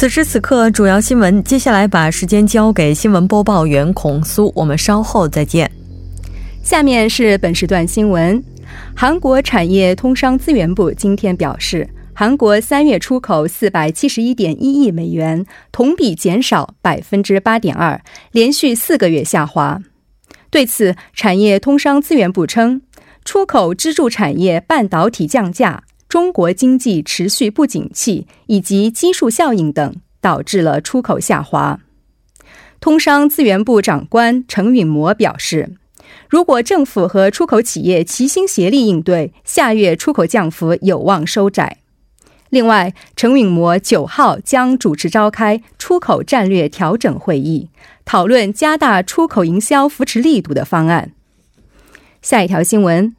此时此刻，主要新闻。接下来把时间交给新闻播报员孔苏，我们稍后再见。下面是本时段新闻：韩国产业通商资源部今天表示，韩国三月出口四百七十一点一亿美元，同比减少百分之八点二，连续四个月下滑。对此，产业通商资源部称，出口支柱产业半导体降价。中国经济持续不景气以及基数效应等，导致了出口下滑。通商资源部长官陈允模表示，如果政府和出口企业齐心协力应对，下月出口降幅有望收窄。另外，陈允模九号将主持召开出口战略调整会议，讨论加大出口营销扶持力度的方案。下一条新闻。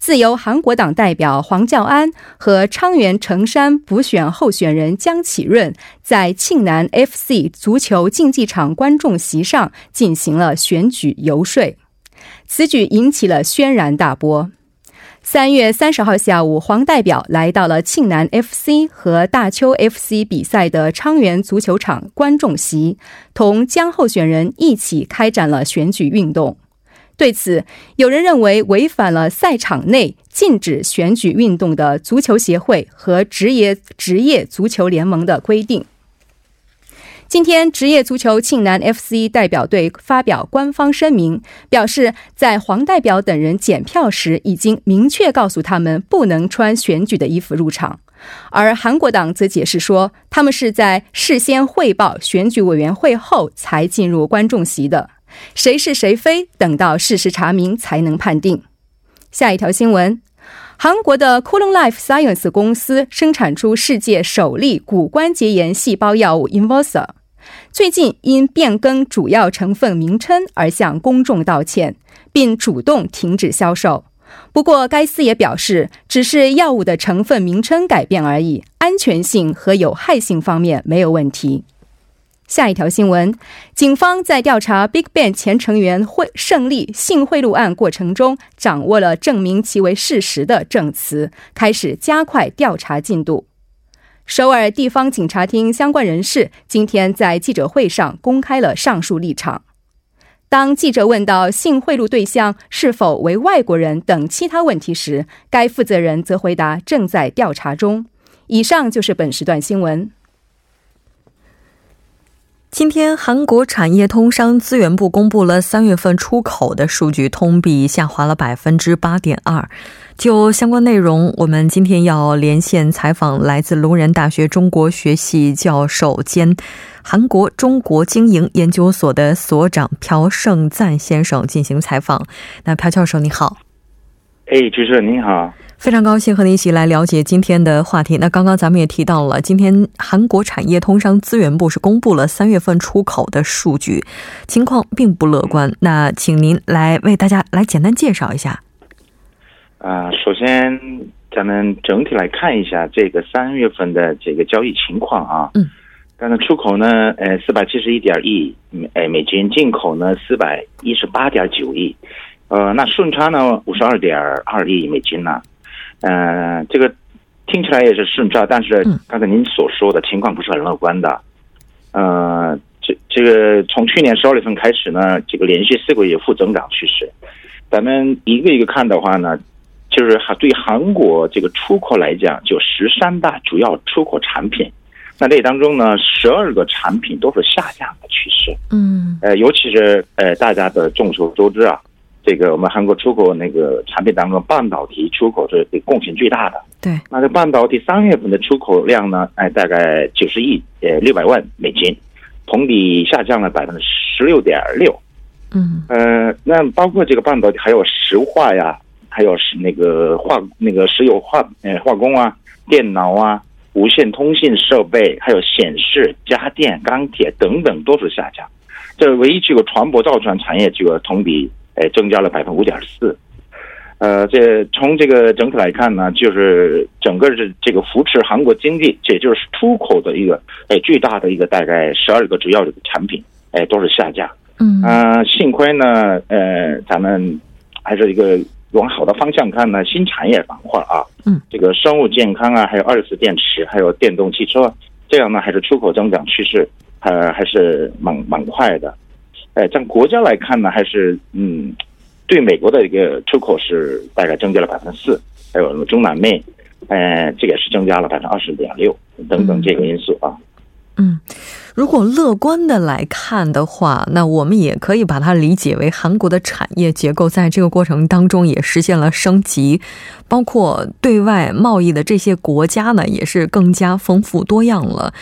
自由韩国党代表黄教安和昌原城山补选候选人江启润在庆南 FC 足球竞技场观众席上进行了选举游说，此举引起了轩然大波。三月三十号下午，黄代表来到了庆南 FC 和大邱 FC 比赛的昌原足球场观众席，同江候选人一起开展了选举运动。对此，有人认为违反了赛场内禁止选举运动的足球协会和职业职业足球联盟的规定。今天，职业足球庆南 FC 代表队发表官方声明，表示在黄代表等人检票时，已经明确告诉他们不能穿选举的衣服入场。而韩国党则解释说，他们是在事先汇报选举委员会后才进入观众席的。谁是谁非，等到事实查明才能判定。下一条新闻：韩国的 c o l o n Life Science 公司生产出世界首例骨关节炎细胞药物 Inversa，最近因变更主要成分名称而向公众道歉，并主动停止销售。不过，该司也表示，只是药物的成分名称改变而已，安全性和有害性方面没有问题。下一条新闻，警方在调查 Big Bang 前成员会胜利性贿赂案过程中，掌握了证明其为事实的证词，开始加快调查进度。首尔地方警察厅相关人士今天在记者会上公开了上述立场。当记者问到性贿赂对象是否为外国人等其他问题时，该负责人则回答正在调查中。以上就是本时段新闻。今天，韩国产业通商资源部公布了三月份出口的数据，同比下滑了百分之八点二。就相关内容，我们今天要连线采访来自龙仁大学中国学系教授兼韩国中国经营研究所的所长朴胜赞先生进行采访。那朴教授，你好。哎，主持人您好。非常高兴和您一起来了解今天的话题。那刚刚咱们也提到了，今天韩国产业通商资源部是公布了三月份出口的数据，情况并不乐观。那请您来为大家来简单介绍一下。啊，首先咱们整体来看一下这个三月份的这个交易情况啊。嗯。刚才出口呢，呃，四百七十一点亿美美金，进口呢四百一十八点九亿，呃，那顺差呢五十二点二亿美金呢。嗯，这个听起来也是顺差，但是刚才您所说的情况不是很乐观的。呃，这这个从去年十二月份开始呢，这个连续四个月负增长趋势。咱们一个一个看的话呢，就是对韩国这个出口来讲，就十三大主要出口产品，那这当中呢，十二个产品都是下降的趋势。嗯，呃，尤其是呃，大家的众所周知啊，这个我们韩国出口那个产品当中，半导体出口是贡献最大的。对，那这半导体三月份的出口量呢，哎，大概九十亿呃六百万美金，同比下降了百分之十六点六。嗯，呃，那包括这个半导体，还有石化呀，还有是那个化那个石油化呃化工啊，电脑啊，无线通信设备，还有显示、家电、钢铁等等都是下降。这唯一这个船舶造船产业这个同比呃增加了百分之五点四。呃，这从这个整体来看呢，就是整个是这个扶持韩国经济，这就是出口的一个哎巨大的一个大概十二个主要的产品哎都是下降。嗯啊，幸亏呢，呃，咱们还是一个往好的方向看呢，新产业板块啊，嗯，这个生物健康啊，还有二次电池，还有电动汽车，这样呢，还是出口增长趋势，呃，还是蛮蛮快的。哎，从国家来看呢，还是嗯，对美国的一个出口是大概增加了百分之四，还有中南美，呃，这个也是增加了百分之二十点六等等这个因素啊。嗯，如果乐观的来看的话，那我们也可以把它理解为韩国的产业结构在这个过程当中也实现了升级，包括对外贸易的这些国家呢，也是更加丰富多样了。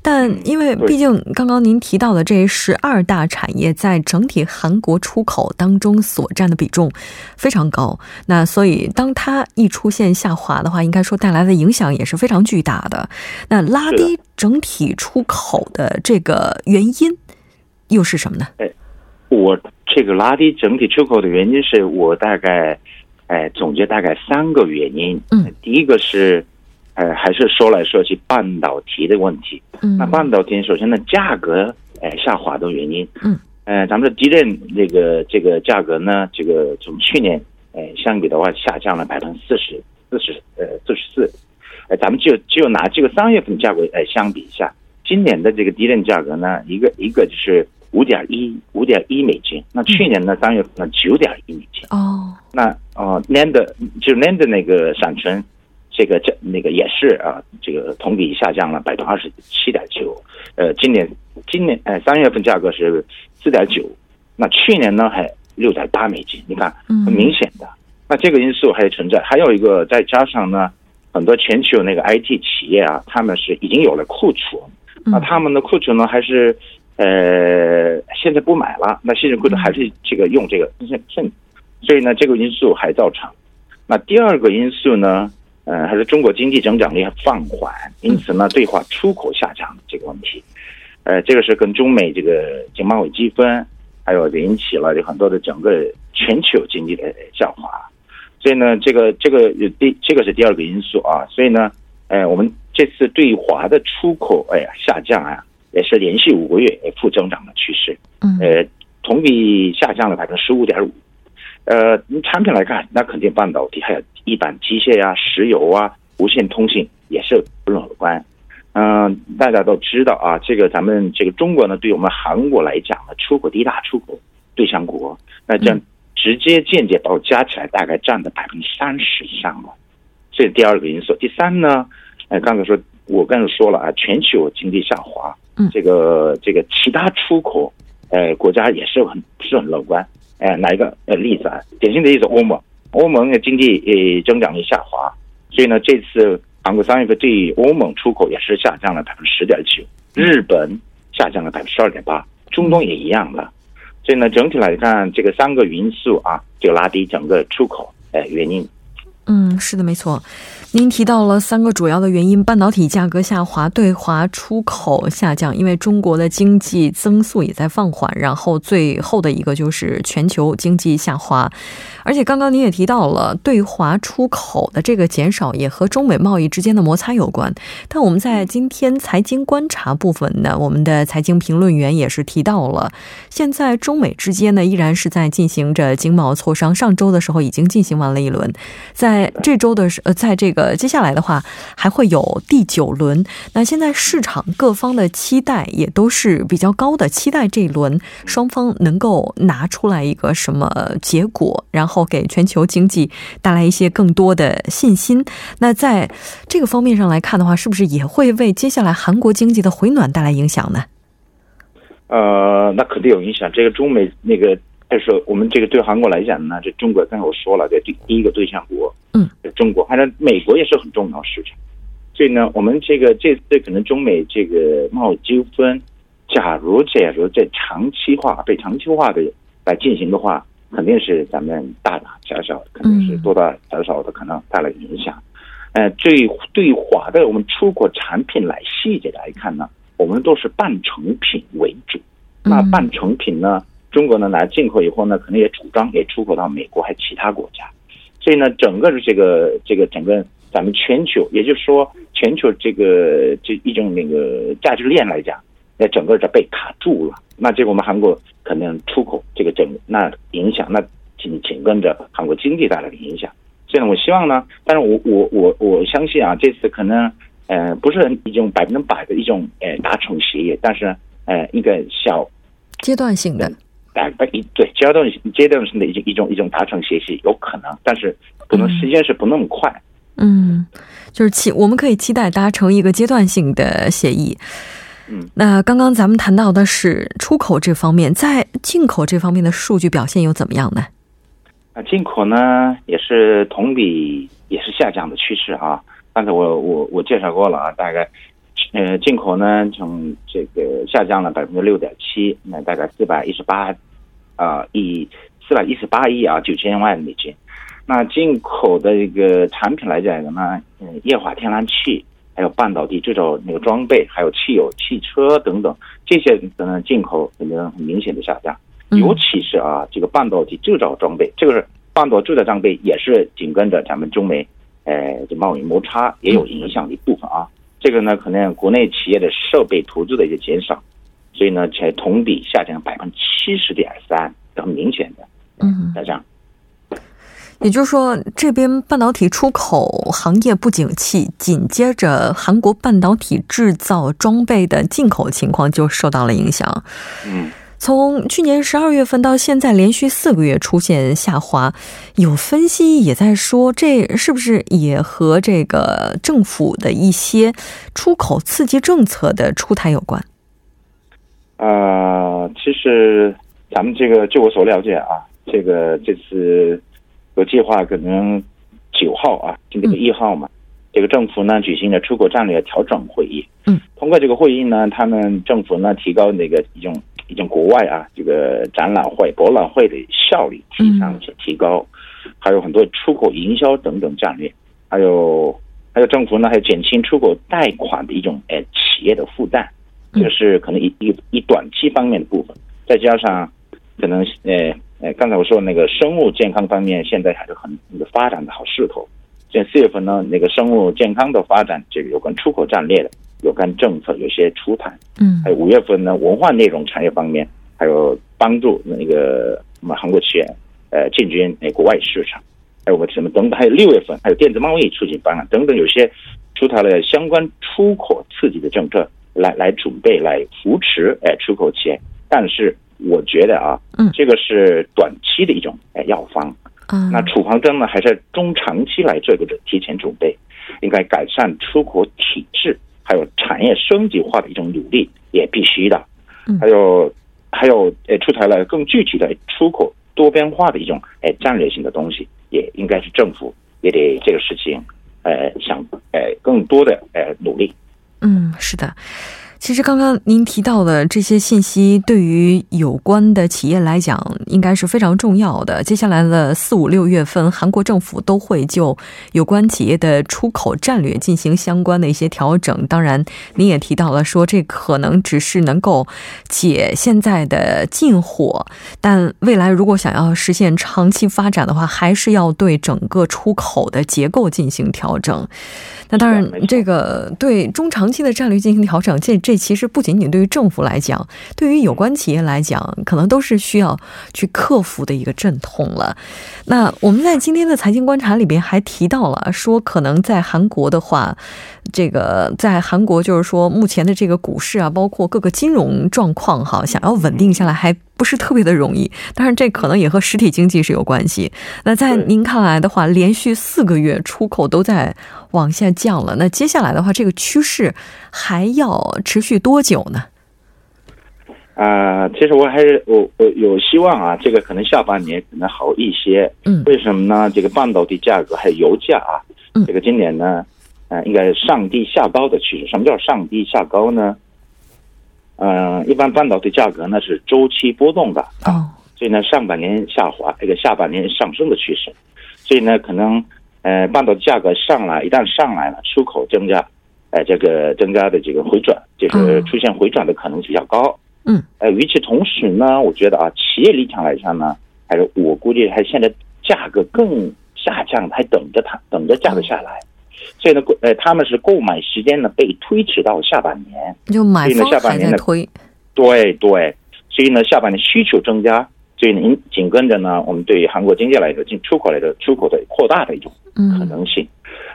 但因为毕竟刚刚您提到的这十二大产业在整体韩国出口当中所占的比重非常高，那所以当它一出现下滑的话，应该说带来的影响也是非常巨大的。那拉低整体出口的这个原因又是什么呢？哎，我这个拉低整体出口的原因是我大概哎总结大概三个原因。嗯，第一个是。呃，还是说来说去半导体的问题。嗯，那半导体首先呢，价格哎下滑的原因。嗯，呃，咱们的敌人这个这个价格呢，这个从去年哎相比的话下降了百分之四十四十呃四十四。呃，咱们就就拿这个三月份价格呃相比一下，今年的这个敌人价格呢，一个一个就是五点一五点一美金，那去年呢三月份呢九点一美金。哦，那哦，NAND 就 NAND 那个闪存。这个这那个也是啊，这个同比下降了百分之二十七点九。呃，今年今年呃三月份价格是四点九，那去年呢还六点八美金。你看很明显的，那这个因素还存在。还有一个再加上呢，很多全球那个 IT 企业啊，他们是已经有了库存，那他们的库存呢还是呃现在不买了，那现在库存还是这个用这个剩剩，所以呢这个因素还造成。那第二个因素呢？呃，还是中国经济增长率放缓，因此呢，对华出口下降这个问题，呃，这个是跟中美这个经贸委积分，还有引起了有很多的整个全球经济的下滑，所以呢，这个这个第这个是第二个因素啊，所以呢，呃，我们这次对华的出口哎呀下降啊，也是连续五个月负增长的趋势，嗯，呃，同比下降了百分之十五点五。呃，产品来看，那肯定半导体还有一般机械呀、石油啊、无线通信也是不乐观。嗯，大家都知道啊，这个咱们这个中国呢，对我们韩国来讲呢，出口第一大出口对象国，那这样直接间接到加起来大概占的百分之三十以上了。这是第二个因素。第三呢，呃，刚才说我刚才说了啊，全球经济下滑，嗯，这个这个其他出口，呃，国家也是很不是很乐观。哎，哪一个呃例子啊，典型的例子，欧盟，欧盟的经济呃增长率下滑，所以呢，这次韩国三月份对欧盟出口也是下降了百分之十点九，日本下降了百分之十二点八，中东也一样的，所以呢，整体来看，这个三个因素啊，就拉低整个出口呃原因。嗯，是的，没错。您提到了三个主要的原因：半导体价格下滑，对华出口下降，因为中国的经济增速也在放缓。然后最后的一个就是全球经济下滑。而且刚刚您也提到了，对华出口的这个减少也和中美贸易之间的摩擦有关。但我们在今天财经观察部分呢，我们的财经评论员也是提到了，现在中美之间呢依然是在进行着经贸磋商。上周的时候已经进行完了一轮，在在这周的呃，在这个接下来的话，还会有第九轮。那现在市场各方的期待也都是比较高的，期待这一轮双方能够拿出来一个什么结果，然后给全球经济带来一些更多的信心。那在这个方面上来看的话，是不是也会为接下来韩国经济的回暖带来影响呢？呃，那肯定有影响。这个中美那个，就是我们这个对韩国来讲呢，这中国刚才我说了，这第第一个对象国，嗯，中国，反正美国也是很重要市场。所以呢，我们这个这次可能中美这个贸易纠纷，假如假如在长期化被长期化的来进行的话，肯定是咱们大大小小，肯定是多大小小的可能带来影响。呃，对对华的我们出口产品来细节来看呢。我们都是半成品为主，那半成品呢？中国呢拿进口以后呢，可能也主张也出口到美国还其他国家，所以呢，整个的这个这个整个咱们全球，也就是说全球这个这一种那个价值链来讲，那整个在被卡住了。那这个我们韩国可能出口这个整那影响，那紧紧跟着韩国经济带来的影响。所以呢，我希望呢，但是我我我我相信啊，这次可能。呃，不是一种百分之百的一种呃达成协议，但是呢呃一个小阶段性的，呃一对阶段阶段性的一种一种一种达成协议有可能，但是可能时间是不那么快。嗯，就是期我们可以期待达成一个阶段性的协议。嗯，那刚刚咱们谈到的是出口这方面，在进口这方面的数据表现又怎么样呢？啊，进口呢也是同比也是下降的趋势啊。刚才我我我介绍过了啊，大概，呃，进口呢从这个下降了百分之六点七，那大概四百一十八，啊以四百一十八亿啊九千万美金。那进口的一个产品来讲呢，嗯，液化天然气，还有半导体制造那个装备，还有汽油、汽车等等这些的进口可能很明显的下降，尤其是啊这个半导体制造装备，这个是半导体制造装备也是紧跟着咱们中美。呃，这贸易摩擦也有影响的一部分啊。这个呢，可能国内企业的设备投资的一个减少，所以呢，才同比下降百分之七十点三，很明显的嗯下降。也就是说，这边半导体出口行业不景气，紧接着韩国半导体制造装备的进口情况就受到了影响。嗯。从去年十二月份到现在，连续四个月出现下滑，有分析也在说，这是不是也和这个政府的一些出口刺激政策的出台有关？啊，其实咱们这个，据我所了解啊，这个这次有计划可能九号啊，今天的一号嘛，这个政府呢举行了出口战略调整会议。嗯，通过这个会议呢，他们政府呢提高那个一种。一种国外啊，这个展览会、博览会的效率提上去提高，还有很多出口营销等等战略，还有还有政府呢，还有减轻出口贷款的一种呃企业的负担，这是可能一一一短期方面的部分，再加上可能呃呃刚才我说那个生物健康方面现在还是很那个发展的好势头，在四月份呢，那个生物健康的发展，这个有关出口战略的。有关政策有些出台，嗯，还有五月份呢，文化内容产业方面还有帮助那个我们韩国企业呃进军那国外市场，还有个什么等等，还有六月份还有电子贸易促进方案等等，有些出台了相关出口刺激的政策来来准备来扶持哎出口企业，但是我觉得啊，嗯，这个是短期的一种哎药方，啊，那处方针呢还是中长期来做一个提前准备，应该改善出口体制。还有产业升级化的一种努力也必须的，还有还有呃出台了更具体的出口多边化的一种哎战略性的东西，也应该是政府也得这个事情，呃想呃更多的呃努力。嗯，是的。其实刚刚您提到的这些信息，对于有关的企业来讲，应该是非常重要的。接下来的四五六月份，韩国政府都会就有关企业的出口战略进行相关的一些调整。当然，您也提到了说，这可能只是能够解现在的禁火，但未来如果想要实现长期发展的话，还是要对整个出口的结构进行调整。那当然，这个对中长期的战略进行调整，这。这其实不仅仅对于政府来讲，对于有关企业来讲，可能都是需要去克服的一个阵痛了。那我们在今天的财经观察里边还提到了，说可能在韩国的话，这个在韩国就是说目前的这个股市啊，包括各个金融状况哈，想要稳定下来还不是特别的容易。当然，这可能也和实体经济是有关系。那在您看来的话，连续四个月出口都在往下降了，那接下来的话，这个趋势还要持续多久呢？啊，其实我还是我我有希望啊，这个可能下半年可能好一些。嗯，为什么呢？这个半导体价格还有油价啊，这个今年呢，呃，应该是上低下高的趋势。什么叫上低下高呢？嗯，一般半导体价格呢是周期波动的啊，所以呢上半年下滑，这个下半年上升的趋势。所以呢，可能呃半导体价格上来，一旦上来了，出口增加，呃，这个增加的这个回转，就是出现回转的可能性比较高。嗯，呃，与此同时呢，我觉得啊，企业立场来讲呢，还是我估计还现在价格更下降，还等着它，等着价格下来。所以呢，呃，他们是购买时间呢被推迟到下半年，就买方还在推。对对，所以呢，下半年需求增加，所以您紧跟着呢，我们对于韩国经济来说，进出口来的出口的扩大的一种可能性。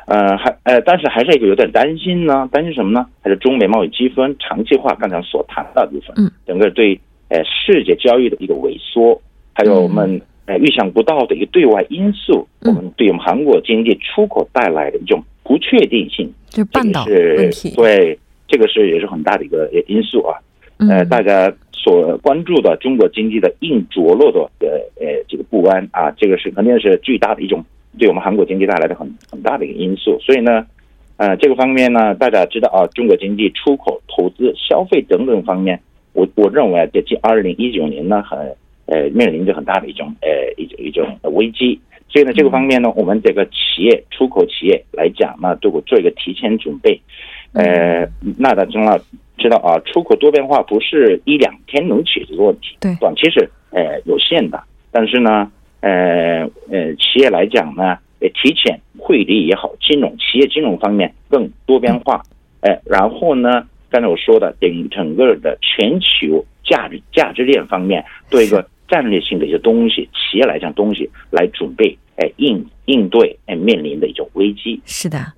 呃，还呃，但是还是一个有点担心呢，担心什么呢？还是中美贸易积分长期化，刚才所谈到的部分，嗯，整个对呃世界交易的一个萎缩，还有我们呃预想不到的一个对外因素，我们对我们韩国经济出口带来的一种不确定性，就半岛问题，对，这个是也是很大的一个因素啊，呃，大家所关注的中国经济的硬着陆的呃呃这个不安啊，这个是肯定是巨大的一种。对我们韩国经济带来的很很大的一个因素，所以呢，呃，这个方面呢，大家知道啊，中国经济出口、投资、消费等等方面，我我认为啊在近二零一九年呢，很呃面临着很大的一种呃一种一种危机，所以呢，这个方面呢，我们这个企业出口企业来讲呢，都会做一个提前准备，呃，那大家知道知道啊，出口多边化不是一两天能解决的问题，对，短期是呃有限的，但是呢。呃呃，企业来讲呢，呃，提前汇率也好，金融企业金融方面更多边化，哎，然后呢，刚才我说的，整整个的全球价值价值链方面，做一个战略性的一些东西，企业来讲东西来准备，哎，应应对哎面临的一种危机。是的。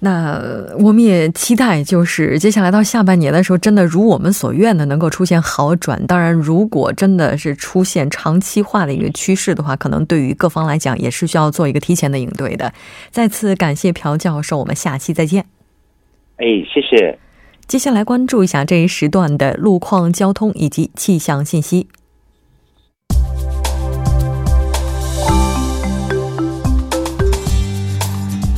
那我们也期待，就是接下来到下半年的时候，真的如我们所愿的，能够出现好转。当然，如果真的是出现长期化的一个趋势的话，可能对于各方来讲也是需要做一个提前的应对的。再次感谢朴教授，我们下期再见。哎，谢谢。接下来关注一下这一时段的路况、交通以及气象信息。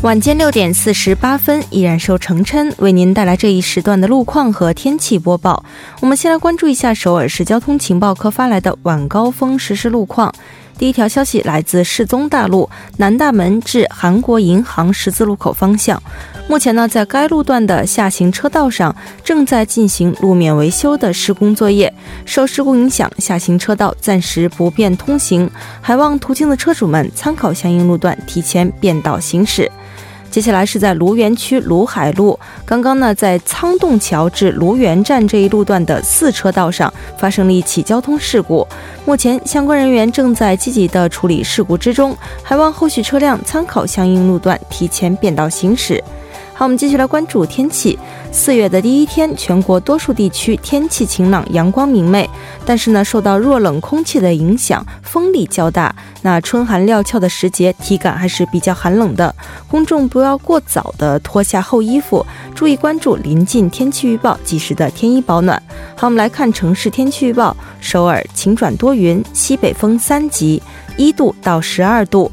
晚间六点四十八分，依然受程琛为您带来这一时段的路况和天气播报。我们先来关注一下首尔市交通情报科发来的晚高峰实时路况。第一条消息来自世宗大路南大门至韩国银行十字路口方向，目前呢，在该路段的下行车道上正在进行路面维修的施工作业，受施工影响，下行车道暂时不便通行，还望途经的车主们参考相应路段，提前变道行驶。接下来是在卢园区卢海路，刚刚呢在仓洞桥至卢园站这一路段的四车道上发生了一起交通事故，目前相关人员正在积极的处理事故之中，还望后续车辆参考相应路段提前变道行驶。好，我们继续来关注天气。四月的第一天，全国多数地区天气晴朗，阳光明媚。但是呢，受到弱冷空气的影响，风力较大。那春寒料峭的时节，体感还是比较寒冷的。公众不要过早的脱下厚衣服，注意关注临近天气预报，及时的添衣保暖。好，我们来看城市天气预报：首尔晴转多云，西北风三级，一度到十二度。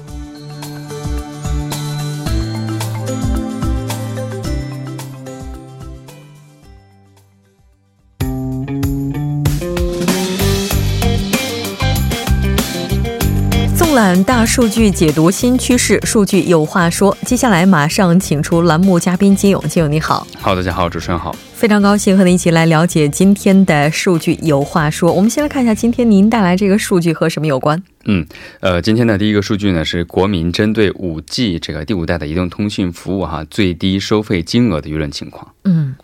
大数据，解读新趋势，数据有话说。接下来马上请出栏目嘉宾金勇，金勇你好。好，大家好，主持人好。非常高兴和您一起来了解今天的数据有话说。我们先来看一下今天您带来这个数据和什么有关？嗯，呃，今天的第一个数据呢是国民针对五 G 这个第五代的移动通讯服务哈最低收费金额的舆论情况。嗯，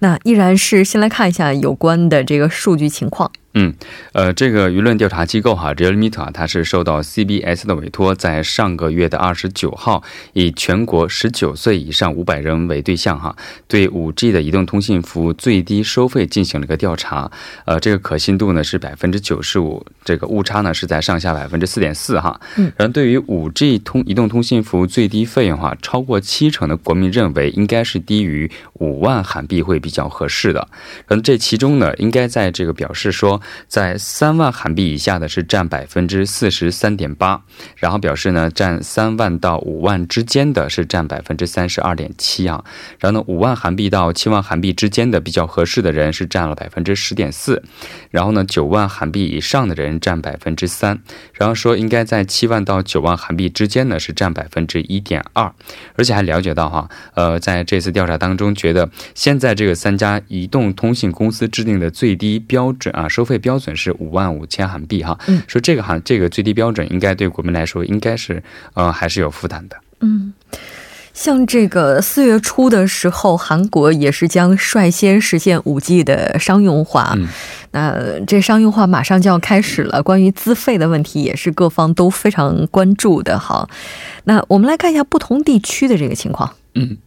那依然是先来看一下有关的这个数据情况。嗯，呃，这个舆论调查机构哈 r e a l m e t e r 它是受到 CBS 的委托，在上个月的二十九号，以全国十九岁以上五百人为对象哈，对五 G 的移动通信服务最低收费进行了一个调查。呃，这个可信度呢是百分之九十五，这个误差呢是在上下百分之四点四哈。嗯，然后对于五 G 通移动通信服务最低费用哈，超过七成的国民认为应该是低于五万韩币会比较合适的。嗯，这其中呢，应该在这个表示说。在三万韩币以下的是占百分之四十三点八，然后表示呢，占三万到五万之间的是占百分之三十二点七啊，然后呢，五万韩币到七万韩币之间的比较合适的人是占了百分之十点四，然后呢，九万韩币以上的人占百分之三，然后说应该在七万到九万韩币之间呢是占百分之一点二，而且还了解到哈，呃，在这次调查当中，觉得现在这个三家移动通信公司制定的最低标准啊，收费。标准是五万五千韩币哈，嗯，说这个行，这个最低标准应该对国民来说应该是呃还是有负担的。嗯，像这个四月初的时候，韩国也是将率先实现五 G 的商用化，嗯，那这商用化马上就要开始了。关于资费的问题，也是各方都非常关注的。好，那我们来看一下不同地区的这个情况。嗯，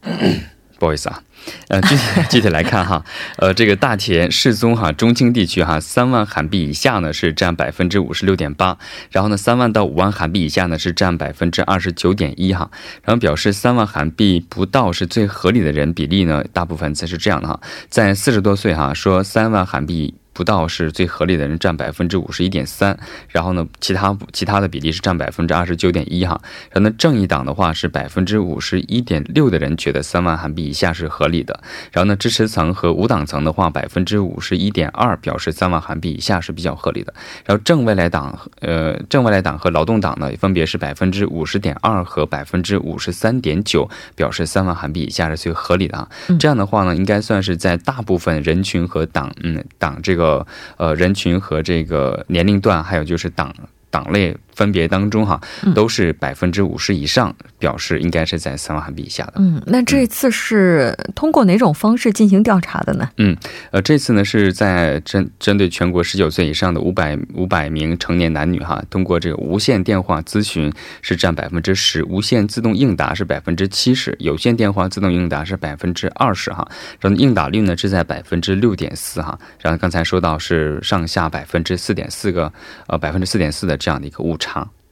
不好意思啊。呃，具体 具体来看哈，呃，这个大田、世宗哈、中青地区哈，三万韩币以下呢是占百分之五十六点八，然后呢，三万到五万韩币以下呢是占百分之二十九点一哈，然后表示三万韩币不到是最合理的人比例呢，大部分才是这样的哈，在四十多岁哈，说三万韩币。不到是最合理的人占百分之五十一点三，然后呢，其他其他的比例是占百分之二十九点一哈。然后呢，正义党的话是百分之五十一点六的人觉得三万韩币以下是合理的。然后呢，支持层和无党层的话，百分之五十一点二表示三万韩币以下是比较合理的。然后正未来党呃正未来党和劳动党呢，分别是百分之五十点二和百分之五十三点九表示三万韩币以下是最合理的啊。这样的话呢，应该算是在大部分人群和党嗯党这个。呃呃，人群和这个年龄段，还有就是党党类。分别当中哈，都是百分之五十以上表示应该是在三万韩币以下的。嗯，那这次是通过哪种方式进行调查的呢？嗯，呃，这次呢是在针针对全国十九岁以上的五百五百名成年男女哈，通过这个无线电话咨询是占百分之十，无线自动应答是百分之七十，有线电话自动应答是百分之二十哈，然后应答率呢是在百分之六点四哈，然后刚才说到是上下百分之四点四个呃百分之四点四的这样的一个误差。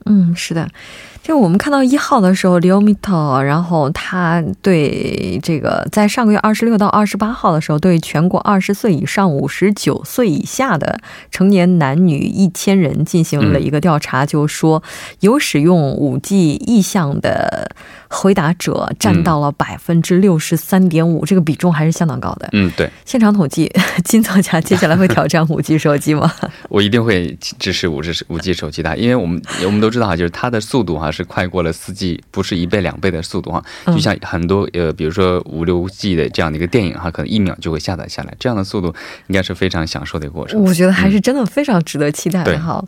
嗯，是的。就我们看到一号的时候 l e o m i t o 然后他对这个在上个月二十六到二十八号的时候，对全国二十岁以上五十九岁以下的成年男女一千人进行了一个调查，就说有使用五 G 意向的回答者占到了百分之六十三点五，这个比重还是相当高的。嗯，对。现场统计，金作家接下来会挑战五 G 手机吗？我一定会支持五 G 五 G 手机的，因为我们我们都知道哈，就是它的速度哈。是快过了四 G，不是一倍两倍的速度哈，就像很多呃，比如说五六 G 的这样的一个电影哈，可能一秒就会下载下来，这样的速度应该是非常享受的一个过程。我觉得还是真的非常值得期待的哈。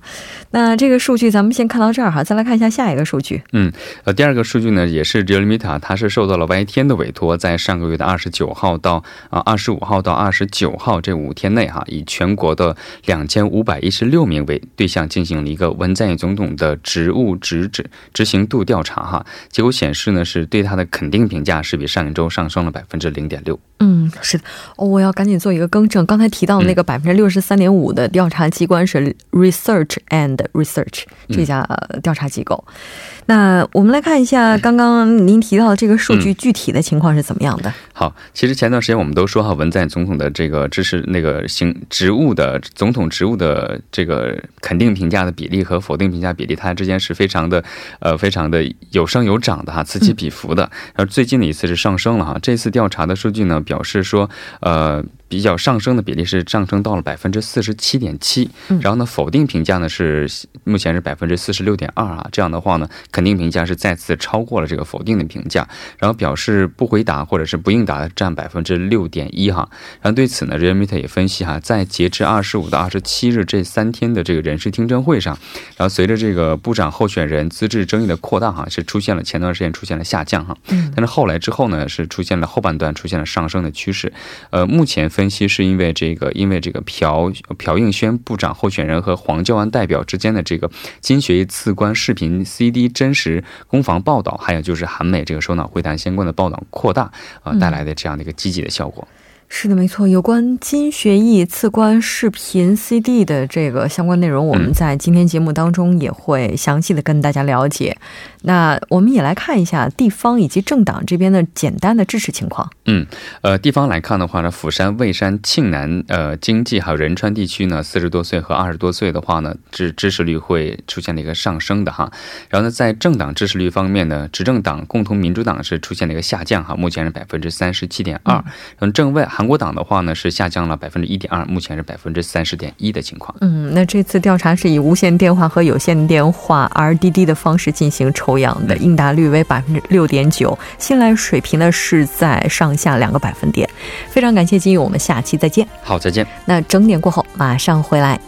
那这个数据咱们先看到这儿哈，再来看一下下一个数据。嗯，呃，第二个数据呢也是 Realme 它是受到了 YTN 的委托，在上个月的二十九号到啊二十五号到二十九号这五天内哈，以全国的两千五百一十六名为对象进行了一个文在寅总统的职务职职。执行度调查哈，结果显示呢，是对他的肯定评价是比上一周上升了百分之零点六。嗯，是的，我要赶紧做一个更正，刚才提到的那个百分之六十三点五的调查机关是 Research and Research 这家调查机构。那我们来看一下刚刚您提到的这个数据具体的情况是怎么样的？好，其实前段时间我们都说哈，文在寅总统的这个支持那个行职务的总统职务的这个肯定评价的比例和否定评价比例，它之间是非常的呃非常的有升有涨的哈，此起彼伏的。然后最近的一次是上升了哈，这次调查的数据呢表示说，呃。比较上升的比例是上升到了百分之四十七点七，然后呢，否定评价呢是目前是百分之四十六点二啊，这样的话呢，肯定评价是再次超过了这个否定的评价，然后表示不回答或者是不应答的占百分之六点一哈，然后对此呢，Realmeter 也分析哈，在截至二十五到二十七日这三天的这个人事听证会上，然后随着这个部长候选人资质争议的扩大哈，是出现了前段时间出现了下降哈，但是后来之后呢，是出现了后半段出现了上升的趋势，呃，目前。分析是因为这个，因为这个朴朴应宣部长候选人和黄教安代表之间的这个金学义次官视频 CD 真实攻防报道，还有就是韩美这个首脑会谈相关的报道扩大啊带来的这样的一个积极的效果。是的，没错。有关金学义次官视频 CD 的这个相关内容，我们在今天节目当中也会详细的跟大家了解。那我们也来看一下地方以及政党这边的简单的支持情况。嗯，呃，地方来看的话呢，釜山、蔚山、庆南、呃，经济还有仁川地区呢，四十多岁和二十多岁的话呢，支支持率会出现了一个上升的哈。然后呢，在政党支持率方面呢，执政党共同民主党是出现了一个下降哈，目前是百分之三十七点二。嗯，正位。韩国党的话呢是下降了百分之一点二，目前是百分之三十点一的情况。嗯，那这次调查是以无线电话和有线电话 RDD 的方式进行抽样的，应答率为百分之六点九，信赖水平呢是在上下两个百分点。非常感谢金勇，我们下期再见。好，再见。那整点过后马上回来。